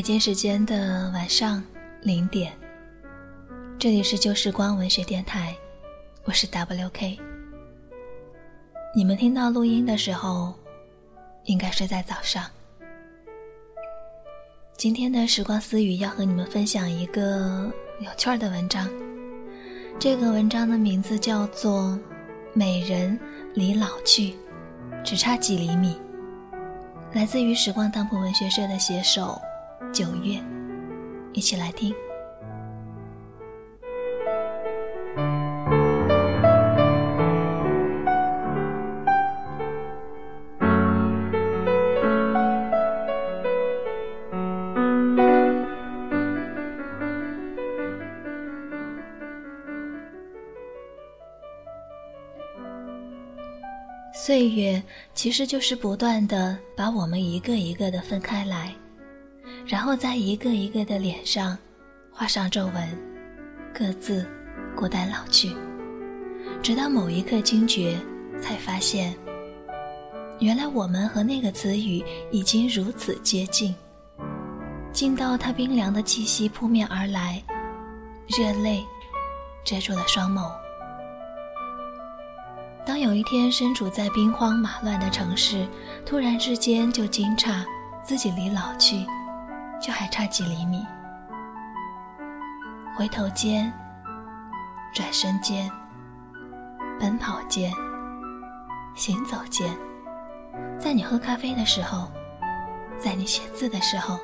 北京时间的晚上零点，这里是旧时光文学电台，我是 WK。你们听到录音的时候，应该是在早上。今天的时光私语要和你们分享一个有趣儿的文章，这个文章的名字叫做《美人离老去只差几厘米》，来自于时光当铺文学社的写手九月，一起来听。岁月其实就是不断的把我们一个一个的分开来，然后在一个一个的脸上画上皱纹，各自孤单老去，直到某一刻惊觉，才发现，原来我们和那个词语已经如此接近，近到它冰凉的气息扑面而来，热泪遮住了双眸。当有一天身处在兵荒马乱的城市，突然之间就惊诧自己离老去，就还差几厘米。回头间，转身间，奔跑间，行走间，在你喝咖啡的时候，在你写字的时候，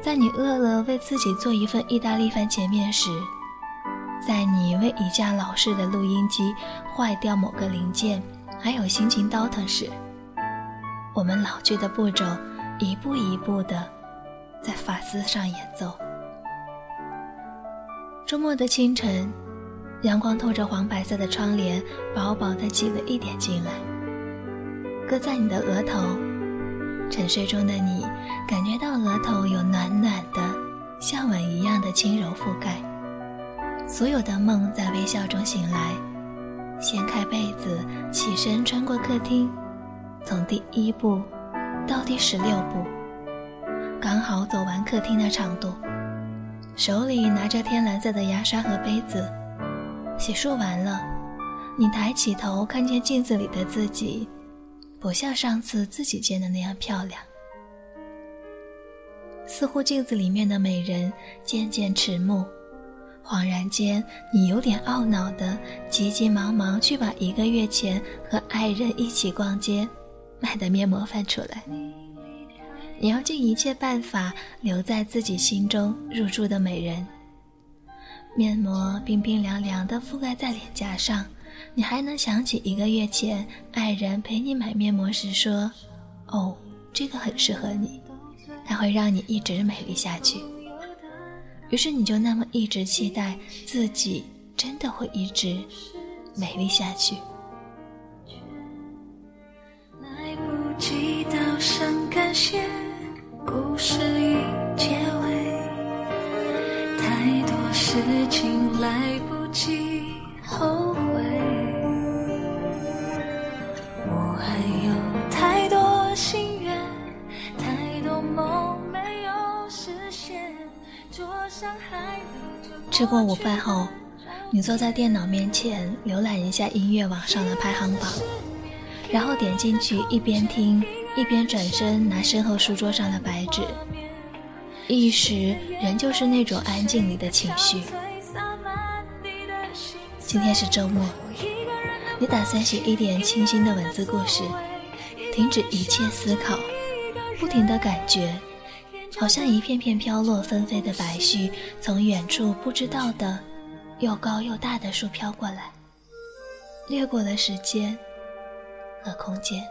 在你饿了为自己做一份意大利番茄面时。在你为一架老式的录音机坏掉某个零件，还有心情倒腾时，我们老去的步骤一步一步的在发丝上演奏。周末的清晨，阳光透着黄白色的窗帘，薄薄的挤了一点进来，搁在你的额头。沉睡中的你，感觉到额头有暖暖的，像吻一样的轻柔覆盖。所有的梦在微笑中醒来，掀开被子，起身穿过客厅，从第一步到第十六步，刚好走完客厅的长度。手里拿着天蓝色的牙刷和杯子，洗漱完了，你抬起头看见镜子里的自己，不像上次自己见的那样漂亮，似乎镜子里面的美人渐渐迟暮。恍然间，你有点懊恼的，急急忙忙去把一个月前和爱人一起逛街买的面膜翻出来。你要尽一切办法留在自己心中入住的美人。面膜冰冰凉凉的覆盖在脸颊上，你还能想起一个月前爱人陪你买面膜时说：“哦，这个很适合你，它会让你一直美丽下去。”于是你就那么一直期待自己真的会一直美丽下去。来不及道声感谢，吃过午饭后，你坐在电脑面前浏览一下音乐网上的排行榜，然后点进去一边听一边转身拿身后书桌上的白纸，一时仍旧是那种安静里的情绪。今天是周末，你打算写一点清新的文字故事，停止一切思考，不停的感觉。好像一片片飘落纷飞的白絮，从远处不知道的又高又大的树飘过来，掠过了时间和空间。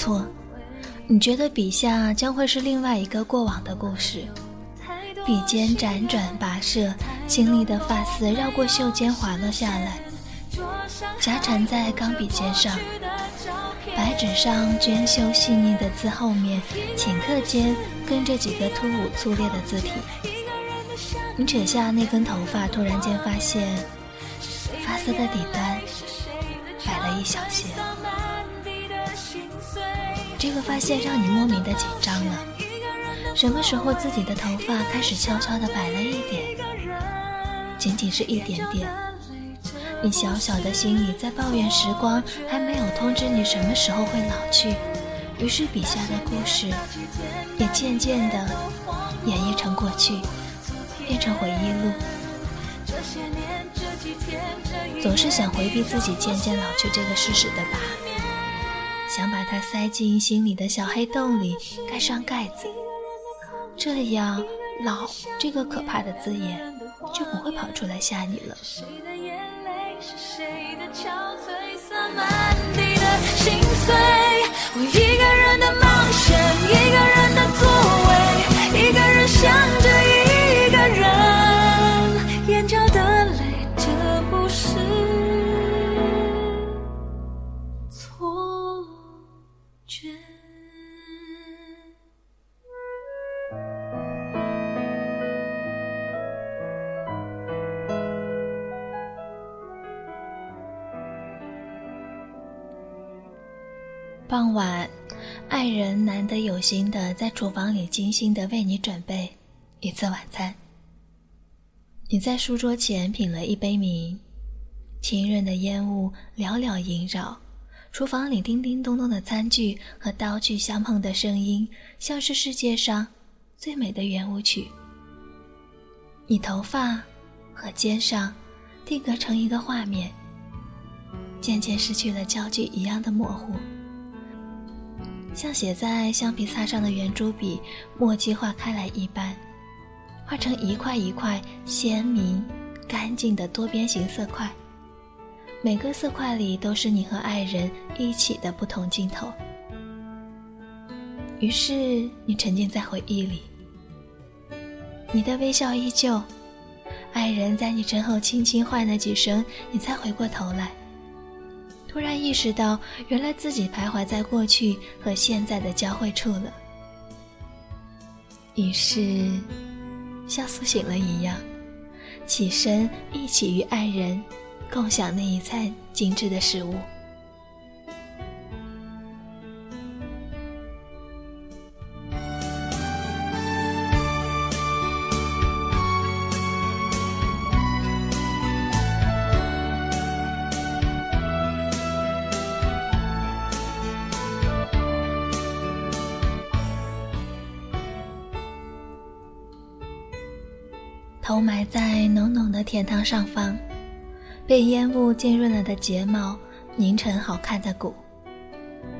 错，你觉得笔下将会是另外一个过往的故事？笔尖辗转跋涉，清丽的发丝绕过袖间滑落下来，夹缠在钢笔尖上。白纸上娟秀细腻的字后面，顷刻间跟着几个突兀粗劣的字体。你扯下那根头发，突然间发现发丝的底端白了一小些。这个发现让你莫名的紧张了。什么时候自己的头发开始悄悄的白了一点？仅仅是一点点。你小小的心里在抱怨时光还没有通知你什么时候会老去，于是笔下的故事也渐渐的演绎成过去，变成回忆录。总是想回避自己渐渐老去这个事实的吧，想把它塞进心里的小黑洞里，盖上盖子，这样“老”这个可怕的字眼就不会跑出来吓你了。是谁的憔悴，洒满地的心碎。我傍晚，爱人难得有心的在厨房里精心的为你准备一次晚餐。你在书桌前品了一杯茗，清润的烟雾袅袅萦绕，厨房里叮叮咚咚的餐具和刀具相碰的声音，像是世界上最美的圆舞曲。你头发和肩上定格成一个画面，渐渐失去了焦距一样的模糊。像写在橡皮擦上的圆珠笔，墨迹化开来一般，画成一块一块鲜明、干净的多边形色块。每个色块里都是你和爱人一起的不同镜头。于是你沉浸在回忆里，你的微笑依旧，爱人在你身后轻轻唤了几声，你才回过头来。突然意识到，原来自己徘徊在过去和现在的交汇处了。于是，像苏醒了一样，起身一起与爱人共享那一餐精致的食物。头埋在浓浓的甜汤上方，被烟雾浸润了的睫毛凝成好看的骨。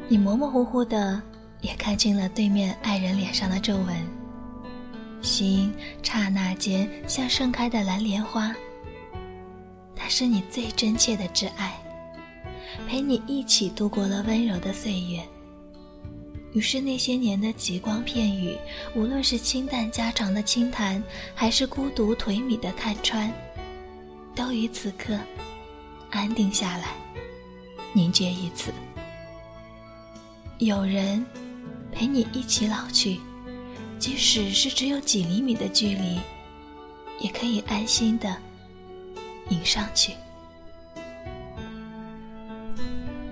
你模模糊糊的也看清了对面爱人脸上的皱纹，心刹那间像盛开的蓝莲花。他是你最真切的挚爱，陪你一起度过了温柔的岁月。于是那些年的极光片语，无论是清淡家常的轻谈，还是孤独颓靡的看穿，都于此刻安定下来，凝结于此。有人陪你一起老去，即使是只有几厘米的距离，也可以安心的迎上去。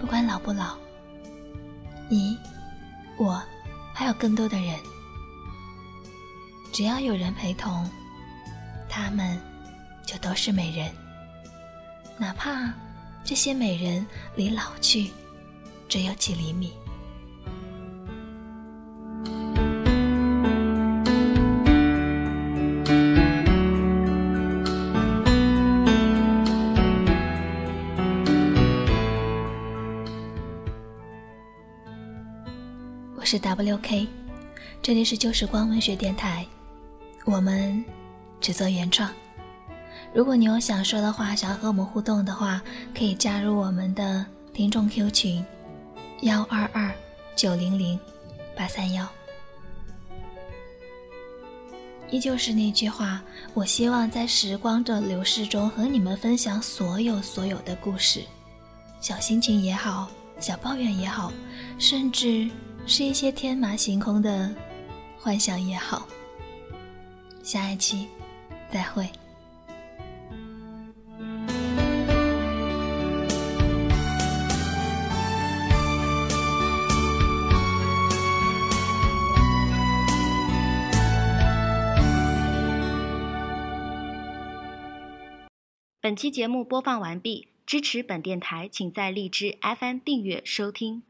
不管老不老，你。我，还有更多的人，只要有人陪同，他们就都是美人，哪怕这些美人离老去只有几厘米。是 WK，这里是旧时光文学电台，我们只做原创。如果你有想说的话，想要和我们互动的话，可以加入我们的听众 Q 群：幺二二九零零八三幺。依旧是那句话，我希望在时光的流逝中和你们分享所有所有的故事，小心情也好，小抱怨也好，甚至是一些天马行空的幻想也好。下一期再会。本期节目播放完毕，支持本电台，请在荔枝 FM 订阅收听。